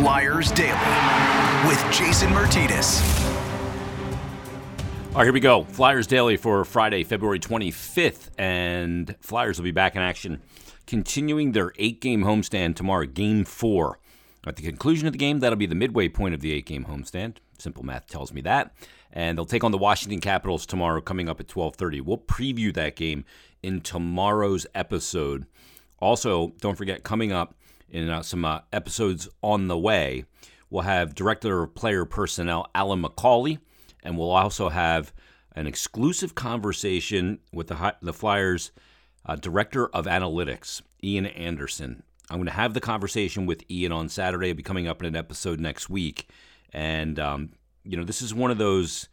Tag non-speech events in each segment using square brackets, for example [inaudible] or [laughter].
Flyers Daily with Jason Myrtetus. All right, here we go. Flyers Daily for Friday, February 25th, and Flyers will be back in action, continuing their eight-game homestand tomorrow, Game Four. At the conclusion of the game, that'll be the midway point of the eight-game homestand. Simple math tells me that, and they'll take on the Washington Capitals tomorrow, coming up at 12:30. We'll preview that game in tomorrow's episode. Also, don't forget, coming up in uh, some uh, episodes on the way, we'll have Director of Player Personnel Alan McCauley, and we'll also have an exclusive conversation with the, the Flyers uh, Director of Analytics, Ian Anderson. I'm going to have the conversation with Ian on Saturday. It'll be coming up in an episode next week. And, um, you know, this is one of those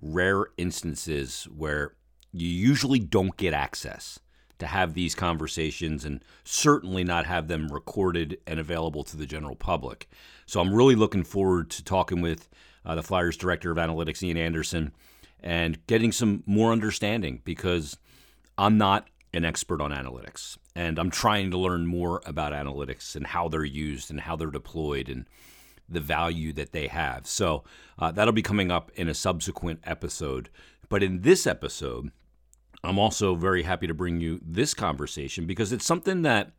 rare instances where you usually don't get access to have these conversations and certainly not have them recorded and available to the general public. So I'm really looking forward to talking with uh, the Flyers director of analytics, Ian Anderson, and getting some more understanding because I'm not an expert on analytics and I'm trying to learn more about analytics and how they're used and how they're deployed and the value that they have. So uh, that'll be coming up in a subsequent episode. But in this episode, I'm also very happy to bring you this conversation because it's something that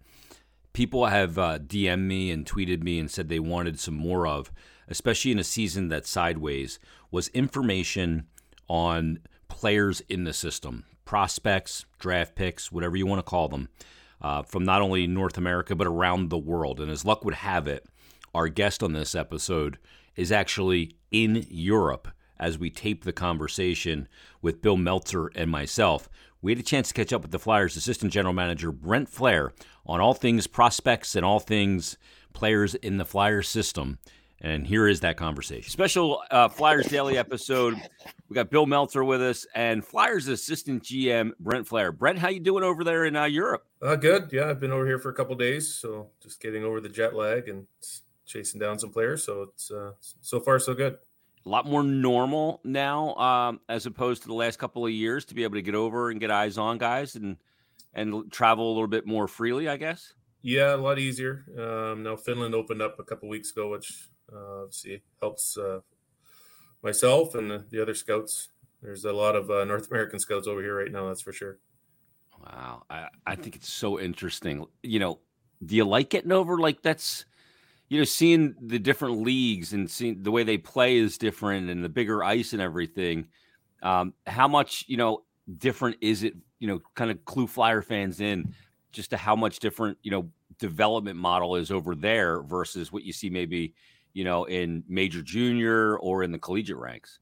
people have uh, DM'd me and tweeted me and said they wanted some more of, especially in a season that's sideways, was information on players in the system, prospects, draft picks, whatever you want to call them, uh, from not only North America but around the world. And as luck would have it, our guest on this episode is actually in Europe as we tape the conversation with Bill Meltzer and myself. We had a chance to catch up with the Flyers assistant general manager, Brent Flahr on all things prospects and all things players in the Flyers system. And here is that conversation. Special uh, Flyers Daily episode. We got Bill Meltzer with us and Flyers assistant GM Brent Flahr. Brent, how you doing over there in uh, Europe? Uh, good. Yeah, I've been over here for a couple days, so just getting over the jet lag and chasing down some players. So it's uh, so far so good a lot more normal now um, as opposed to the last couple of years to be able to get over and get eyes on guys and and travel a little bit more freely i guess? Yeah a lot easier. Um, now finland opened up a couple weeks ago which uh, see helps uh, myself and the, the, other scouts. There's a lot of uh, north american scouts over here right now that's for sure. Wow I, I think it's so interesting. You know do you like getting over like that's you know, seeing the different leagues and seeing the way they play is different and the bigger ice and everything. Um, how much, you know, different is it, you know, kind of clue flyer fans in just to how much different, you know, development model is over there versus what you see maybe, you know, in major junior or in the collegiate ranks?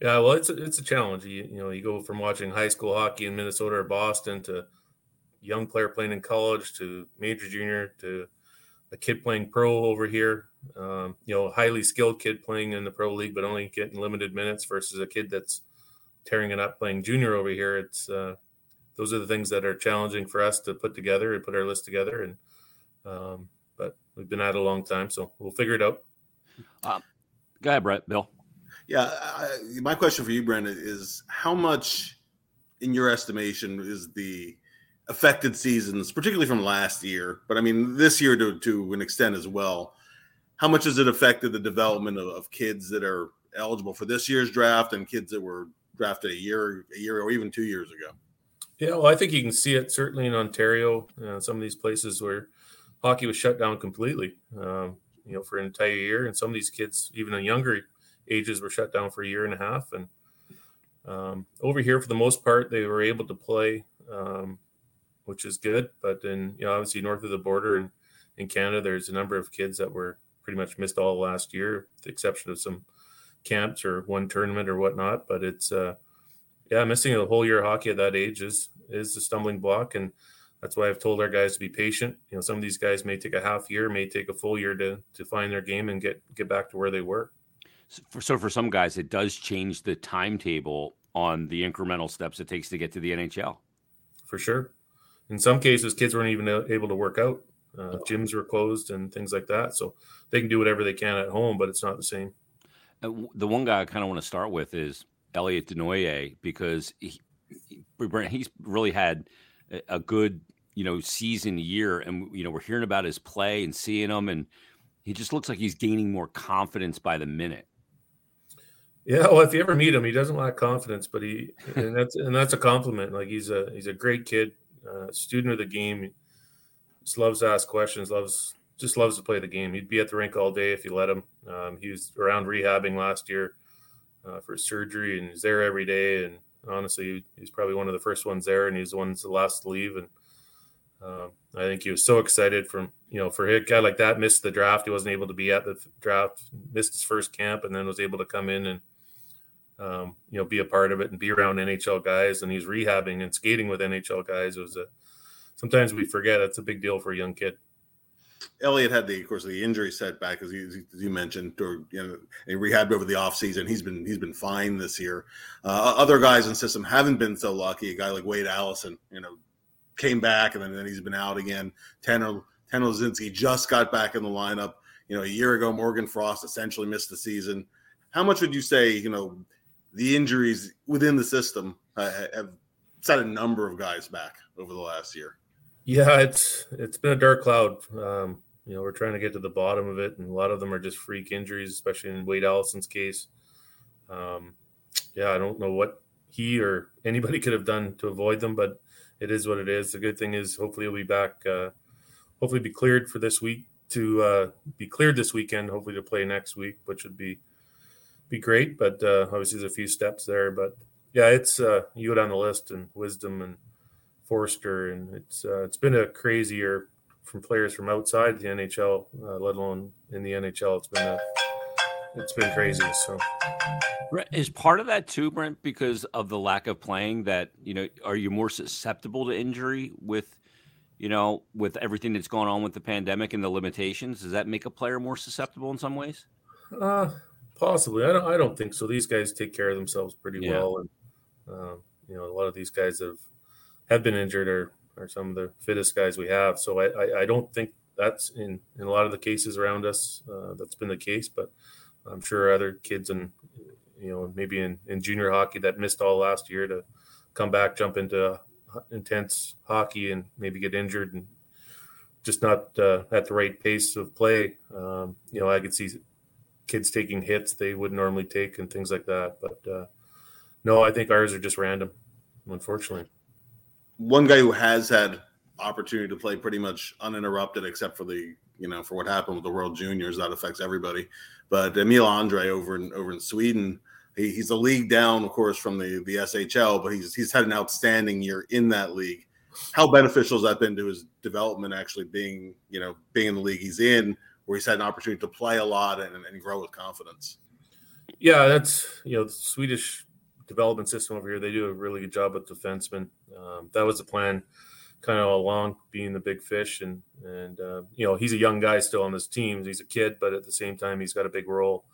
Yeah, well, it's a, it's a challenge. You, you know, you go from watching high school hockey in Minnesota or Boston to young player playing in college to major junior to a kid playing pro over here, um, you know, highly skilled kid playing in the pro league, but only getting limited minutes versus a kid that's tearing it up playing junior over here. It's uh, those are the things that are challenging for us to put together and put our list together. And um, but we've been at it a long time, so we'll figure it out. Um, go ahead, Brett. Bill. Yeah, I, my question for you, Brendan, is how much, in your estimation, is the affected seasons, particularly from last year, but I mean this year to, to an extent as well. How much has it affected the development of, of kids that are eligible for this year's draft and kids that were drafted a year, a year, or even two years ago? Yeah, well, I think you can see it certainly in Ontario, uh, some of these places where hockey was shut down completely, um, you know, for an entire year, and some of these kids, even in younger ages, were shut down for a year and a half. And um, over here, for the most part, they were able to play um, which is good. But then, you know, obviously north of the border in, in Canada, there's a number of kids that were pretty much missed all last year, with the exception of some camps or one tournament or whatnot. But it's, uh, yeah, missing a whole year of hockey at that age is is a stumbling block, and that's why I've told our guys to be patient. You know, some of these guys may take a half year, may take a full year to to find their game and get get back to where they were. So for, so for some guys, it does change the timetable on the incremental steps it takes to get to the NHL. For sure in some cases, kids weren't even able to work out. Uh, gyms were closed and things like that. So they can do whatever they can at home, but it's not the same. the one guy I kind of want to start with is Elliot Desnoyers because he, he's really had a good you know season year, and you know we're hearing about his play and seeing him, and He just looks like he's gaining more confidence by the minute. Yeah, well, if you ever meet him, he doesn't lack confidence, but he and that's and that's a compliment. Like he's a he's a great kid, uh, student of the game. Just loves to ask questions. Loves just loves to play the game. He'd be at the rink all day if you let him. Um, he was around rehabbing last year uh, for surgery, and he's there every day. And honestly, he's probably one of the first ones there, and he's the ones the last to leave. And um, I think he was so excited from you know for a guy like that missed the draft. He wasn't able to be at the draft, missed his first camp, and then was able to come in and um, you know be a part of it and be around NHL guys. And he's rehabbing and skating with NHL guys. It was a sometimes we forget it's a big deal for a young kid. Elliot had the, of course, the injury setback as you, as you mentioned, or you know, he rehabbed over the offseason. He's been he's been fine this year. Uh, other guys in system haven't been so lucky. A guy like Wade Allison, you know, came back and then, then he's been out again. Tanner Tanner Laczynski just got back in the lineup. You know, a year ago, Morgan Frost essentially missed the season. How much would you say, you know, the injuries within the system uh, have set a number of guys back over the last year? Yeah, it's it's been a dark cloud. Um, you know, we're trying to get to the bottom of it, and a lot of them are just freak injuries, especially in Wade Allison's case. Um, yeah, I don't know what he or anybody could have done to avoid them, but it is what it is. The good thing is, hopefully, he'll be back. Uh, hopefully, be cleared for this week to uh, be cleared this weekend. Hopefully, to play next week, which would be be great. But uh, obviously, there's a few steps there. But yeah, it's uh, you go down the list and wisdom and Foerster, and it's uh, it's been a crazy year from players from outside the NHL, uh, let alone in the NHL. It's been a, it's been crazy. So is part of that too, Brent, because of the lack of playing. That you know, are you more susceptible to injury with? You know, with everything that's going on with the pandemic and the limitations, does that make a player more susceptible in some ways? Uh, possibly. I don't. I don't think so. These guys take care of themselves pretty yeah. well, and um, you know, a lot of these guys have have been injured or are some of the fittest guys we have. So I, I, I don't think that's in, in a lot of the cases around us uh, that's been the case, but I'm sure other kids and you know maybe in, in junior hockey that missed all last year to come back, jump into intense hockey and maybe get injured and just not uh, at the right pace of play. Um, you know, I could see kids taking hits they would normally take and things like that. But uh, no, I think ours are just random, unfortunately one guy who has had opportunity to play pretty much uninterrupted, except for the you know for what happened with the World Juniors that affects everybody. But Emil Andrae over in over in Sweden, he, he's a league down, of course, from the the SHL, but he's he's had an outstanding year in that league. How beneficial has that been to his development? Actually, being you know being in the league he's in, where he's had an opportunity to play a lot and, and grow with confidence. Yeah, that's you know the Swedish development system over here. They do a really good job with defensemen. Um, that was the plan, kind of along, being the big fish. And and uh, you know he's a young guy still on this team. He's a kid, but at the same time he's got a big role.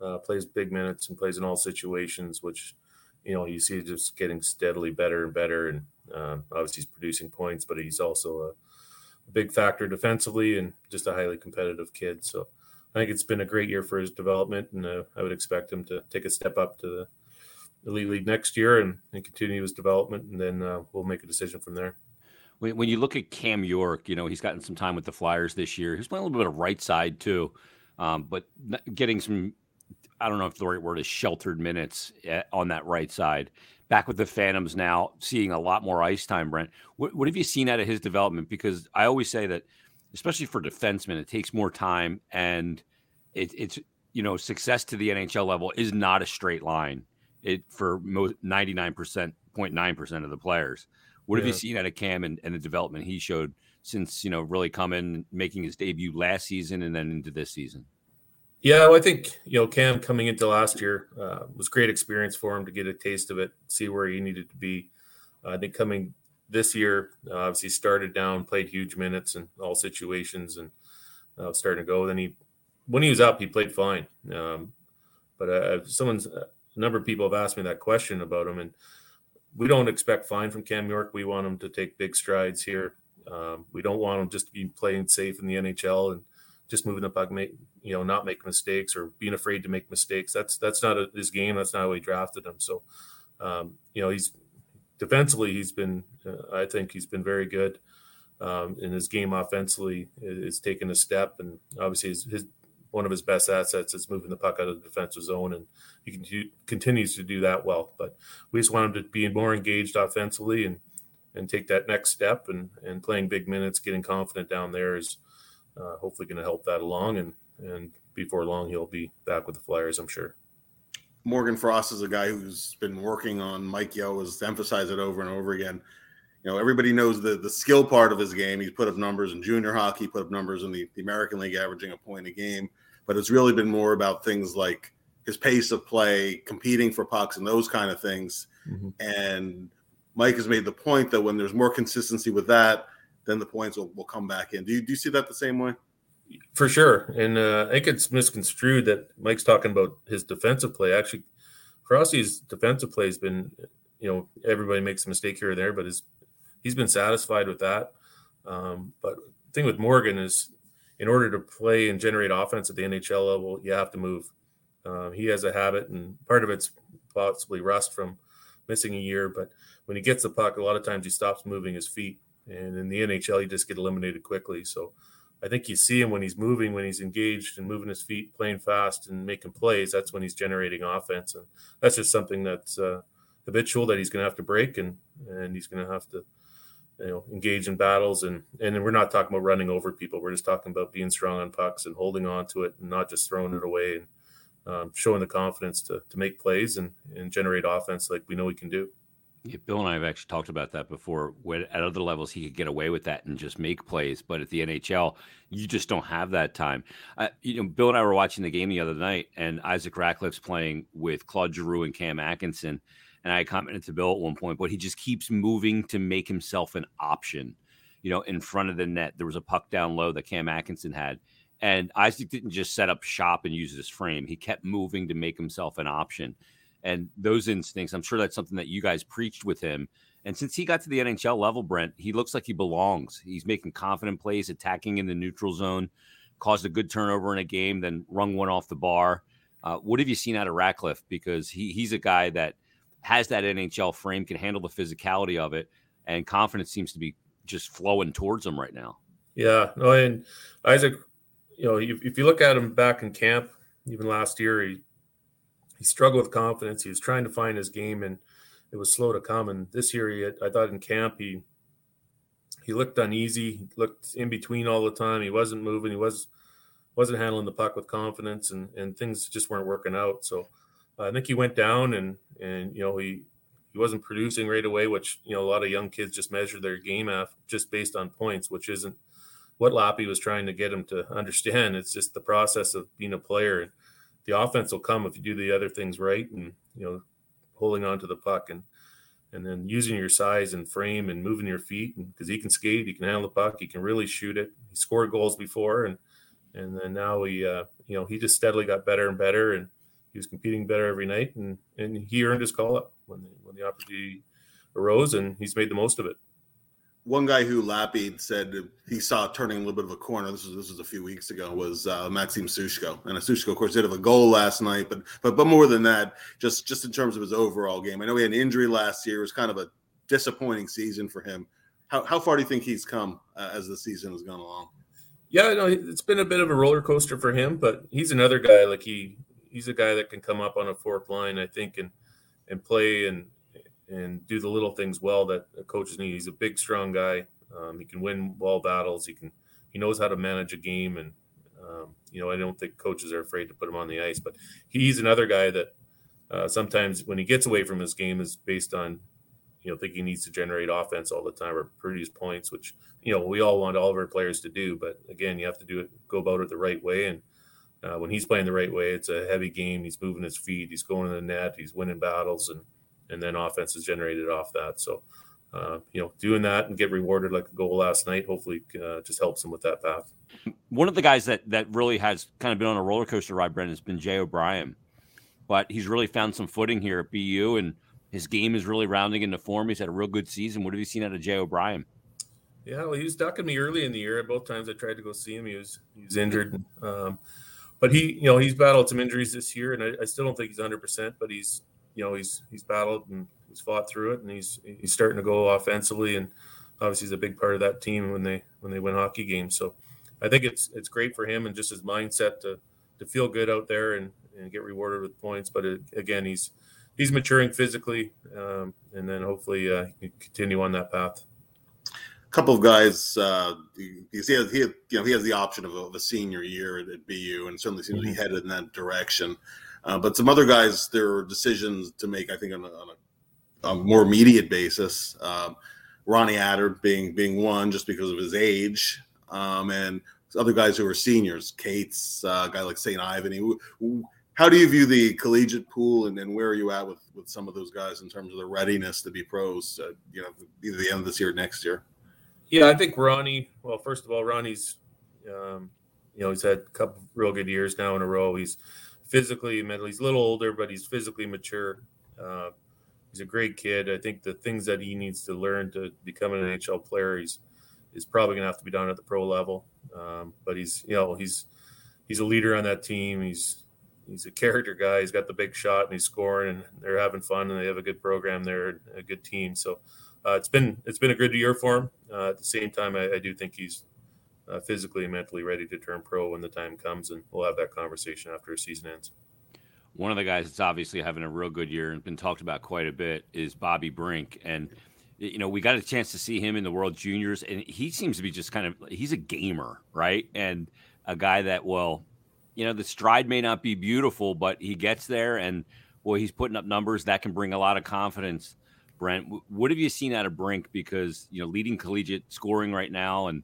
Uh, plays big minutes and plays in all situations, which you know you see just getting steadily better and better. And uh, obviously he's producing points, but he's also a, a big factor defensively and just a highly competitive kid. So. I think it's been a great year for his development, and uh, I would expect him to take a step up to the elite league next year and, and continue his development, and then uh, we'll make a decision from there. When, when you look at Cam York, you know he's gotten some time with the Flyers this year. He's playing a little bit of right side too, um, but getting some. I don't know if the right word is sheltered minutes eh, on that right side. Back with the Phantoms now, seeing a lot more ice time. Brent, what, what have you seen out of his development? Because I always say that, especially for defensemen, it takes more time, and it, it's you know success to the NHL level is not a straight line it for most 99% 0.9% of the players. What yeah. have you seen out of Cam and, and, the development he showed since, you know, really coming, making his debut last season and then into this season? Yeah, well, I think, you know, Cam coming into last year uh, was great experience for him to get a taste of it, see where he needed to be. Uh, I think coming this year, uh, obviously started down, played huge minutes in all situations and uh, starting to go. Then he, when he was up, he played fine. Um, but uh, someone's uh, a number of people have asked me that question about him, and we don't expect fine from Cam York. We want him to take big strides here. Um, we don't want him just to be playing safe in the NHL and just moving the puck, make you know, not make mistakes or being afraid to make mistakes. That's that's not a, his game. That's not how we drafted him. So, um, you know, he's defensively, he's been, uh, I think, he's been very good. um, in his game offensively is, taking a step, and obviously his, his, one of his best assets is moving the puck out of the defensive zone, and he can, continues to do that well. But we just want him to be more engaged offensively and and take that next step, and and playing big minutes, getting confident down there is uh, hopefully going to help that along, and and before long he'll be back with the Flyers, I'm sure. Morgan Frost is a guy who's been working on Mike Yeo has emphasized it over and over again you know, everybody knows the the skill part of his game. He's put up numbers in junior hockey, put up numbers in the, the American League, averaging a point a game. But it's really been more about things like his pace of play, competing for pucks, and those kind of things. Mm-hmm. And Mike has made the point that when there's more consistency with that, then the points will, will come back in. Do you, do you see that the same way? For sure. And uh, I think it's misconstrued that Mike's talking about his defensive play. Actually, Frosty's defensive play has been, you know, everybody makes a mistake here or there, but his he's been satisfied with that. Um, but the thing with Morgan is, in order to play and generate offense at the NHL level, you have to move. Um, he has a habit, and part of it's possibly rust from missing a year. But when he gets the puck, a lot of times he stops moving his feet, and in the NHL, you just get eliminated quickly. So I think you see him when he's moving, when he's engaged and moving his feet, playing fast and making plays. That's when he's generating offense, and that's just something that's uh, habitual that he's going to have to break, and and he's going to have to you know engage in battles and and we're not talking about running over people we're just talking about being strong on pucks and holding on to it and not just throwing it away and um, showing the confidence to, to make plays and, and generate offense like we know we can do yeah, Bill and I have actually talked about that before. When at other levels, he could get away with that and just make plays, but at the NHL, you just don't have that time. Uh, you know, Bill and I were watching the game the other night, and Isaac Ratcliffe's playing with Claude Giroux and Cam Atkinson, and I commented to Bill at one point, but he just keeps moving to make himself an option. You know, in front of the net, there was a puck down low that Cam Atkinson had, and Isaac didn't just set up shop and use his frame. He kept moving to make himself an option. And those instincts, I'm sure that's something that you guys preached with him. And since he got to the NHL level, Brent, he looks like he belongs. He's making confident plays, attacking in the neutral zone, caused a good turnover in a game, then rung one off the bar. Uh, what have you seen out of Ratcliffe? Because he, he's a guy that – has that NHL frame, can handle the physicality of it, and confidence seems to be just flowing towards him right now. Yeah, no, and Isaac, you know, if, if you look at him back in camp, even last year, he he struggled with confidence. He was trying to find his game, and it was slow to come. And this year, he had, I thought in camp he he looked uneasy. He looked in between all the time. He wasn't moving. He was wasn't handling the puck with confidence, and and things just weren't working out. So uh, I think he went down and and you know he he wasn't producing right away, which you know a lot of young kids just measure their game af just based on points, which isn't what Lappy was trying to get him to understand. It's just the process of being a player, the offense will come if you do the other things right, and you know holding on to the puck and and then using your size and frame and moving your feet because he can skate, he can handle the puck, he can really shoot it. He scored goals before, and and then now he uh, you know he just steadily got better and better and he was competing better every night, and and he earned his call up when the, when the opportunity arose, and he's made the most of it. One guy who Lappy said he saw turning a little bit of a corner. This was this was a few weeks ago. Was uh, Maxim Sushko, and Sushko, of course, did have a goal last night, but but but more than that, just just in terms of his overall game. I know he had an injury last year. It was kind of a disappointing season for him. How how far do you think he's come uh, as the season has gone along? Yeah, no, it's been a bit of a roller coaster for him, but he's another guy like he he's a guy that can come up on a fourth line, I think, and and play and and do the little things well that coaches need. He's a big, strong guy. Um, he can win ball battles. He can he knows how to manage a game, and um, you know I don't think coaches are afraid to put him on the ice. But he's another guy that uh, sometimes when he gets away from his game is based on you know think he needs to generate offense all the time or produce points, which you know we all want all of our players to do. But again, you have to do it, go about it the right way, and uh, when he's playing the right way, it's a heavy game. He's moving his feet. He's going to the net. He's winning battles, and and then offense is generated off that. So, uh, you know, doing that and get rewarded like a goal last night, hopefully, uh, just helps him with that path. One of the guys that that really has kind of been on a roller coaster ride, Brendan, has been Jay O'Brien, but he's really found some footing here at BU, and his game is really rounding into form. He's had a real good season. What have you seen out of Jay O'Brien? Yeah, well, he was ducking me early in the year. Both times I tried to go see him, he was he was injured. Um, but he, you know, he's battled some injuries this year, and I, I still don't think he's 100. percent But he's, you know, he's he's battled and he's fought through it, and he's he's starting to go offensively, and obviously he's a big part of that team when they when they win hockey games. So I think it's it's great for him and just his mindset to to feel good out there and, and get rewarded with points. But it, again, he's he's maturing physically, um, and then hopefully uh, he can continue on that path. A couple of guys, uh, he, he, has, he, you know, he has the option of a, of a senior year at, at, BU, and certainly seems mm-hmm. to be headed in that direction. Uh, but some other guys, there are decisions to make. I think on a, on a, a more immediate basis. Um, Ronnie Attard being being one, just because of his age, um, and other guys who are seniors, Cates, uh, a guy like St. Ivan. How do you view the collegiate pool, and, and where are you at with, with some of those guys in terms of their readiness to be pros? Uh, you know, either the end of this year or next year. Yeah, I think Ronnie. Well, first of all, Ronnie's, um, you know, he's had a couple real good years now in a row. He's physically, mentally, he's a little older, but he's physically mature. Uh, he's a great kid. I think the things that he needs to learn to become an NHL player, he's is probably going to have to be done at the pro level. Um, but he's, you know, he's he's a leader on that team. He's he's a character guy. He's got the big shot and he's scoring, and they're having fun, and they have a good program there, a good team. So uh, it's been it's been a good year for him. Uh, at the same time, I, I do think he's uh, physically and mentally ready to turn pro when the time comes, and we'll have that conversation after a season ends. One of the guys that's obviously having a real good year and been talked about quite a bit is Bobby Brink, and you know, we got a chance to see him in the World Juniors, and he seems to be just kind of he's a gamer, right? And a guy that, well, you know, the stride may not be beautiful, but he gets there, and boy, he's putting up numbers that can bring a lot of confidence. Brent, what have you seen out of Brink? Because you know, leading collegiate scoring right now, and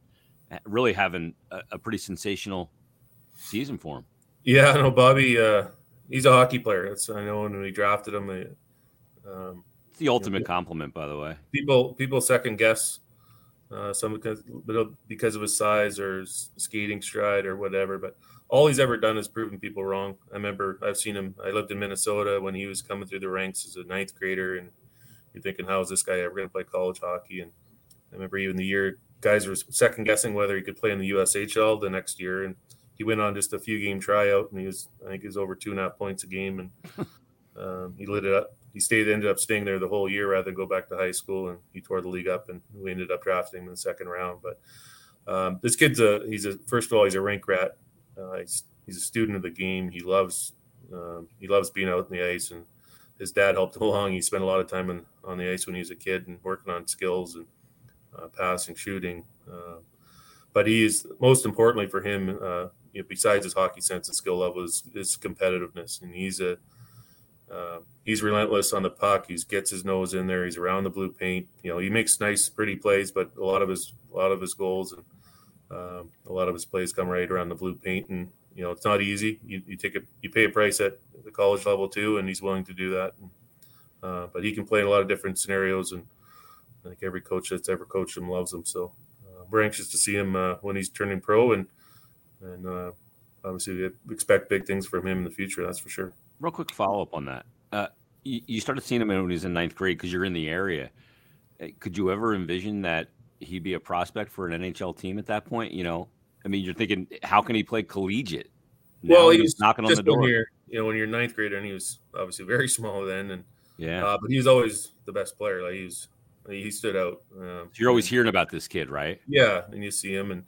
really having a, a pretty sensational season for him. Yeah, I know Bobby. Uh, he's a hockey player. That's I know when we drafted him. Um, it's the ultimate yeah. compliment, by the way. People people second guess uh, some because because of his size or his skating stride or whatever. But all he's ever done is proven people wrong. I remember I've seen him. I lived in Minnesota when he was coming through the ranks as a ninth grader, and you're thinking, how is this guy ever going to play college hockey? And I remember even the year guys were second guessing whether he could play in the USHL the next year, and he went on just a few game tryout, and he was I think he was over two and a half points a game, and [laughs] um, he lit it up. He stayed ended up staying there the whole year rather than go back to high school and he tore the league up and we ended up drafting him in the second round but um, this kid's a he's a first of all he's a rink rat. Uh, he's, he's a student of the game. He loves um, he loves being out in the ice and his dad helped him [laughs] along. He spent a lot of time in, on the ice when he was a kid and working on skills and passing shooting uh, but he's most importantly for him uh, you know, besides his hockey sense and skill level is, is competitiveness and he's a uh, he's relentless on the puck. He gets his nose in there. He's around the blue paint. You know, he makes nice, pretty plays, but a lot of his a lot of his goals and um, a lot of his plays come right around the blue paint. And you know, it's not easy. You, you take a you pay a price at the college level too, and he's willing to do that. Uh, but he can play in a lot of different scenarios, and I think every coach that's ever coached him loves him. So uh, we're anxious to see him uh, when he's turning pro, and and uh, obviously we expect big things from him in the future. That's for sure. Real quick follow up on that. Uh, you, you, started seeing him when he was in ninth grade because you're in the area. Uh, could you ever envision that he'd be a prospect for an NHL team at that point? You know, I mean, you're thinking, how can he play collegiate? Now well, he's knocking on the door. You're, you know, when you're ninth grader, and he was obviously [laughs] very small then, and yeah, uh, but he was always the best player. Like he was, he stood out. Um, you're always hearing about this kid, right? Yeah, and you see him and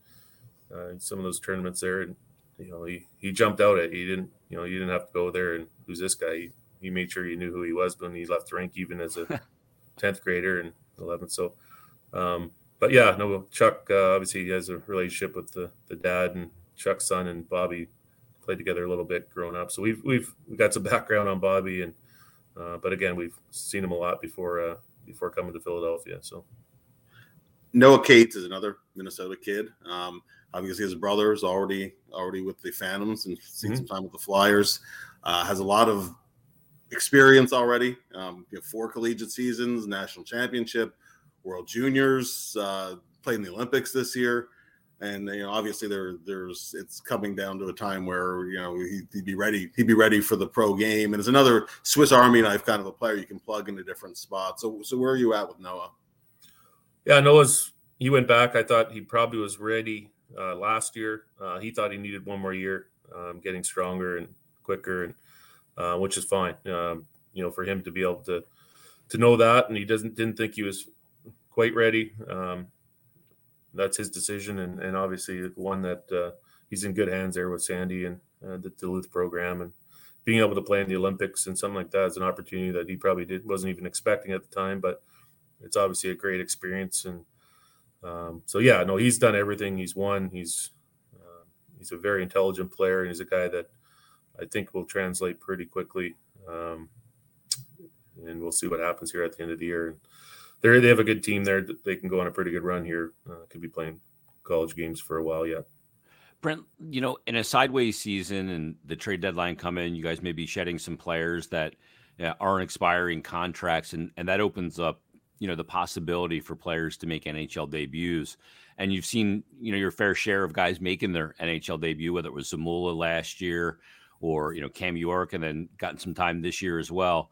uh, some of those tournaments there, and you know, he he jumped out at. You didn't, you know, you didn't have to go there and who's this guy? He, he made sure you knew who he was when he left the rink, even as a [laughs] tenth grader and eleventh. So, um, but yeah, no, Chuck uh, obviously he has a relationship with the the dad and Chuck's son and Bobby played together a little bit growing up. So we've we've we got some [laughs] background on Bobby and uh, but again we've seen him a lot before uh, before coming to Philadelphia. So Noah Cates is another Minnesota kid. Um, obviously, his brother is already already with the Phantoms and seen mm-hmm. some time with the Flyers. Uh, has a lot of experience already. Um, you know, four collegiate seasons, national championship, World Juniors, uh, played in the Olympics this year, and you know, obviously there there's it's coming down to a time where you know he, would be ready. He'd be ready for the pro game, and it's another Swiss Army knife kind of a player you can plug into different spots. So, so where are you at with Noah? Yeah, Noah's he went back. I thought he probably was ready uh, last year. Uh, he thought he needed one more year, um, getting stronger and quicker, and uh, which is fine. Um, you know, for him to be able to to know that, and he doesn't didn't think he was quite ready. Um, that's his decision, and, and obviously one that uh, he's in good hands there with Sandy and uh, the Duluth program, and being able to play in the Olympics and something like that is an opportunity that he probably did wasn't even expecting at the time, but it's obviously a great experience, and um, so yeah, no, he's done everything. He's won. He's uh, he's a very intelligent player, and he's a guy that I think will translate pretty quickly. Um, and we'll see what happens here at the end of the year. They they have a good team there. They can go on a pretty good run here. Uh, could be playing college games for a while yet. Brent, you know, in a sideways season and the trade deadline coming, you guys may be shedding some players that uh, aren't expiring contracts, and and that opens up, you know, the possibility for players to make NHL debuts. And you've seen, you know, your fair share of guys making their NHL debut, whether it was Zamula last year or you know Cam York, and then gotten some time this year as well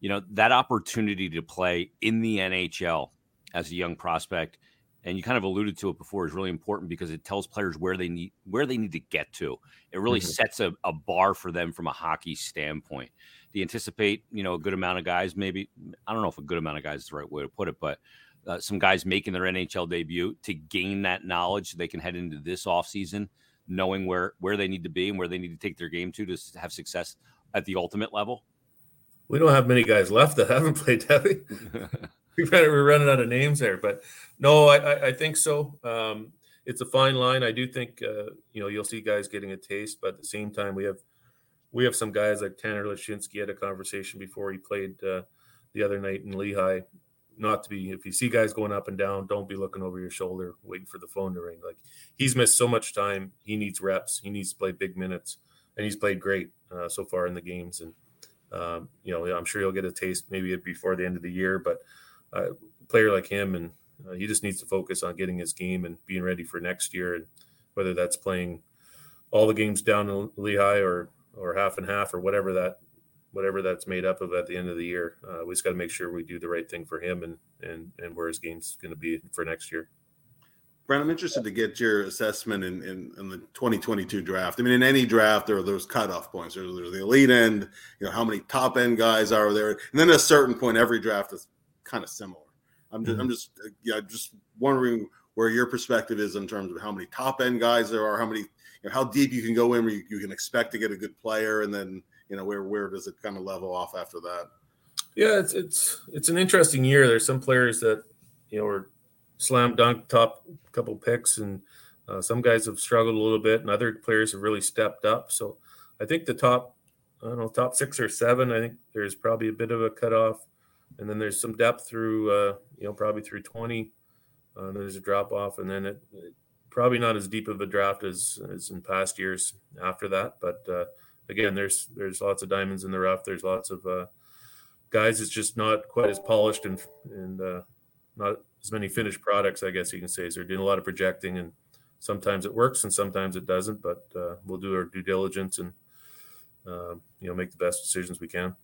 you know, that opportunity to play in the NHL as a young prospect, and you kind of alluded to it before, is really important because it tells players where they need where they need to get to. It really mm-hmm. sets a, a bar for them from a hockey standpoint. Do you anticipate, you know, a good amount of guys, maybe I don't know if a good amount of guys is the right way to put it, but uh, some guys making their NHL debut to gain that knowledge so they can head into this offseason knowing where where they need to be and where they need to take their game to to have success at the ultimate level? We don't have many guys left that haven't [laughs] played heavy. [laughs] we're running out of names there, but no, I, I think so. Um, it's a fine line. I do think uh, you know you'll see guys getting a taste, but at the same time, we have we have some guys like Tanner Laczynski had a conversation before he played uh, the other night in Lehigh. Not to be if you see guys going up and down, don't be looking over your shoulder waiting for the phone to ring. Like he's missed so much time. He needs reps. He needs to play big minutes, and he's played great uh, so far in the games. And um, you know, I'm sure he'll get a taste maybe before the end of the year, but uh, a player like him, and uh, he just needs to focus on getting his game and being ready for next year. And whether that's playing all the games down in Lehigh or or half and half or whatever that whatever that's made up of at the end of the year, uh, we just got to make sure we do the right thing for him and and and where his game's going to be for next year. Brent, I'm interested to get your assessment in, in, in, the 2022 draft. I mean, in any draft, there are those cutoff points. There's, there's, the elite end, you know, how many top end guys are there, and then at a certain point, every draft is kind of similar. I'm just, mm-hmm. I'm just, yeah, just wondering where your perspective is in terms of how many top end guys there are, how many, you know, how deep you can go in where you, you can expect to get a good player, and then you know where where does it kind of level off after that? Yeah, it's it's it's an interesting year. There's some players that you know are slam dunk top couple picks, and uh, some guys have struggled a little bit, and other players have really stepped up. So I think the top, I don't know, top six or seven. I think there's probably a bit of a cutoff, and then there's some depth through, uh, you know, probably through twenty. Uh, there's a drop off, and then it, it, probably not as deep of a draft as as in past years after that. But uh, again, there's there's lots of diamonds in the rough. There's lots of uh, guys. It's just not quite as polished and and uh, not as many finished products, I guess you can say. So they're doing a lot of projecting, and sometimes it works and sometimes it doesn't. But uh, we'll do our due diligence and uh, you know make the best decisions we can.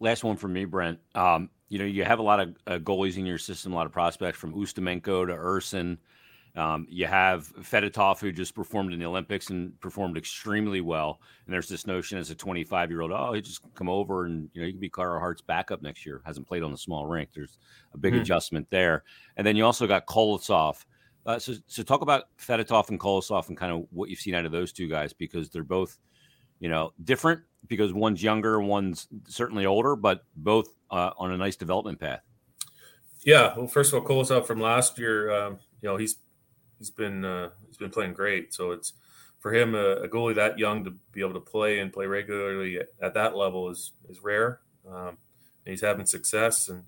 Last one for me, Brent. Um, you know, you have a lot of uh, goalies in your system, a lot of prospects from Ustimenko to Ersson um, you have Fedotov, who just performed in the Olympics and performed extremely well. And there's this notion as a 25 year old, oh, he just come over and you know he can be Carter Hart's backup next year. Hasn't played on the small rink. There's a big mm-hmm. adjustment there. And then you also got Kolosov. Uh, so, so talk about Fedotov and Kolosov and kind of what you've seen out of those two guys because they're both, you know, different because one's younger, one's certainly older, but both uh, on a nice development path. Yeah. Well, first of all, Kolosov from last year, um, you know, he's he's been uh, he's been playing great. So it's for him a, a, goalie that young to be able to play and play regularly at, at that level is is rare. Um, and he's having success and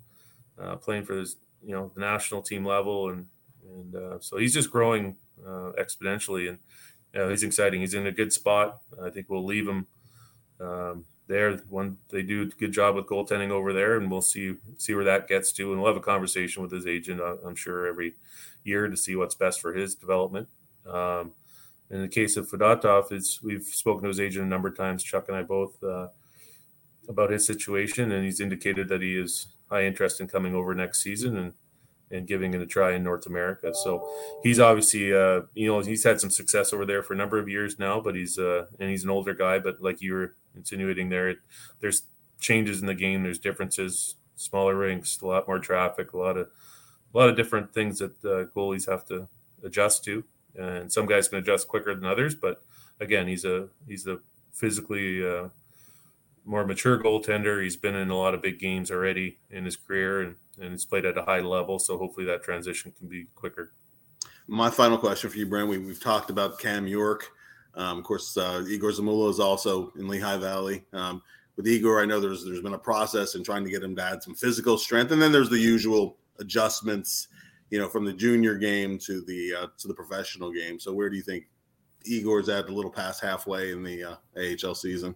uh, playing for his you know the national team level and and uh, so he's just growing uh, exponentially and you know, he's exciting. He's in a good spot. I think we'll leave him. Um, there One they do a good job with goaltending over there, and we'll see see where that gets to. And we'll have a conversation with his agent, uh, I'm sure, every year to see what's best for his development. Um, in the case of Fedotov, it's we've spoken to his agent a number of times, Chuck and I both, uh, about his situation, and he's indicated that he is high interest in coming over next season and and giving it a try in North America. So he's obviously, uh, you know, he's had some success over there for a number of years now, but he's uh, and he's an older guy. But like you were insinuating there. There's changes in the game. There's differences. Smaller rinks, a lot more traffic, a lot of a lot of different things that uh, goalies have to adjust to, and some guys can adjust quicker than others. But again, he's a he's a physically uh, more mature goaltender. He's been in a lot of big games already in his career, and and he's played at a high level. So hopefully that transition can be quicker. My final question for you, Brent. We, we've talked about Cam York. Um, of course, uh, Igor Zamula is also in Lehigh Valley. Um, with Igor, I know there's there's been a process in trying to get him to add some physical strength, and then there's the usual adjustments, you know, from the junior game to the uh, to the professional game. So, where do you think Igor's at? A little past halfway in the uh, AHL season.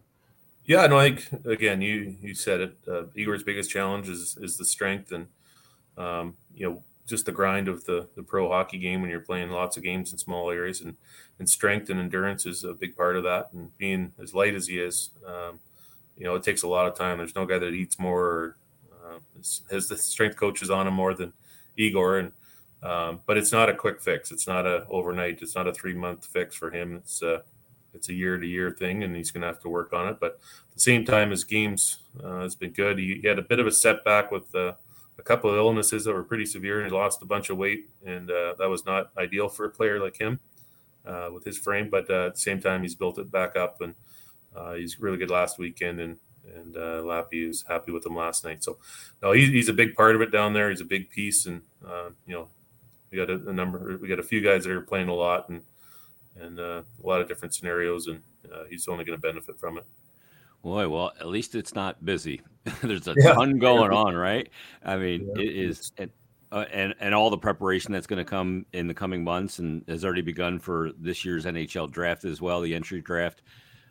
Yeah, no, I think again, you you said it. Uh, Igor's biggest challenge is is the strength, and um, you know just the grind of the the pro hockey game when you're playing lots of games in small areas, and and strength and endurance is a big part of that. And being as light as he is, um, you know, it takes a lot of time. There's no guy that eats more or uh, has the strength coaches on him more than Igor, and um, but it's not a quick fix. It's not a overnight. It's not a three month fix for him. It's uh, it's a year to year thing, and he's going to have to work on it. But at the same time, his games uh, has been good. He, he, had a bit of a setback with uh, a couple of illnesses that were pretty severe, and he lost a bunch of weight, and uh, that was not ideal for a player like him uh, with his frame. But uh, at the same time, he's built it back up, and uh, he's really good last weekend, and and Lappy is happy with him last night. So, no, he, he's a big part of it down there. He's a big piece, and you know, we got a, a number, we got a few guys that are playing a lot, and and uh, a lot of different scenarios, and uh, he's only going to benefit from it. Boy, well, at least it's not busy. [laughs] There's a yeah. ton [laughs] going on, right? I mean, yeah. it is, and, uh, and and all the preparation that's going to come in the coming months, and has already begun for this year's NHL draft as well, the entry draft,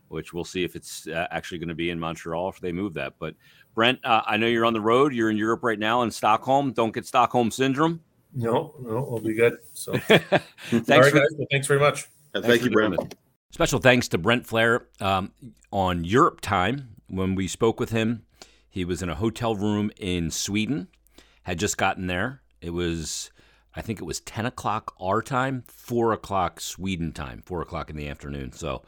which we'll see if it's uh, actually going to be in Montreal if they move that. But Brent, uh, I know you're on the road. You're in Europe right now in Stockholm. Don't get Stockholm syndrome. No, no, we'll be good. So, [laughs] thanks, right, for, guys, thanks very much. Thank, thank you, Brent. Special thanks to Brent Flahr um, on Europe time. When we spoke with him, he was in a hotel room in Sweden, had just gotten there. It was, I think it was 10 o'clock our time, 4 o'clock Sweden time, 4 o'clock in the afternoon. So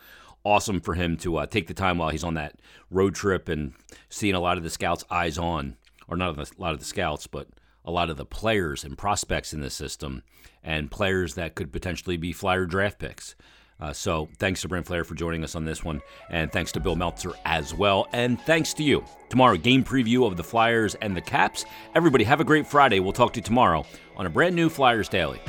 awesome for him to uh, take the time while he's on that road trip and seeing a lot of the scouts' eyes on, or not a lot of the scouts, but a lot of the players and prospects in the system and players that could potentially be flyer draft picks. Uh, so thanks to Brent Flahr for joining us on this one, and thanks to Bill Meltzer as well, and thanks to you. Tomorrow, game preview of the Flyers and the Caps. Everybody, have a great Friday. We'll talk to you tomorrow on a brand new Flyers Daily.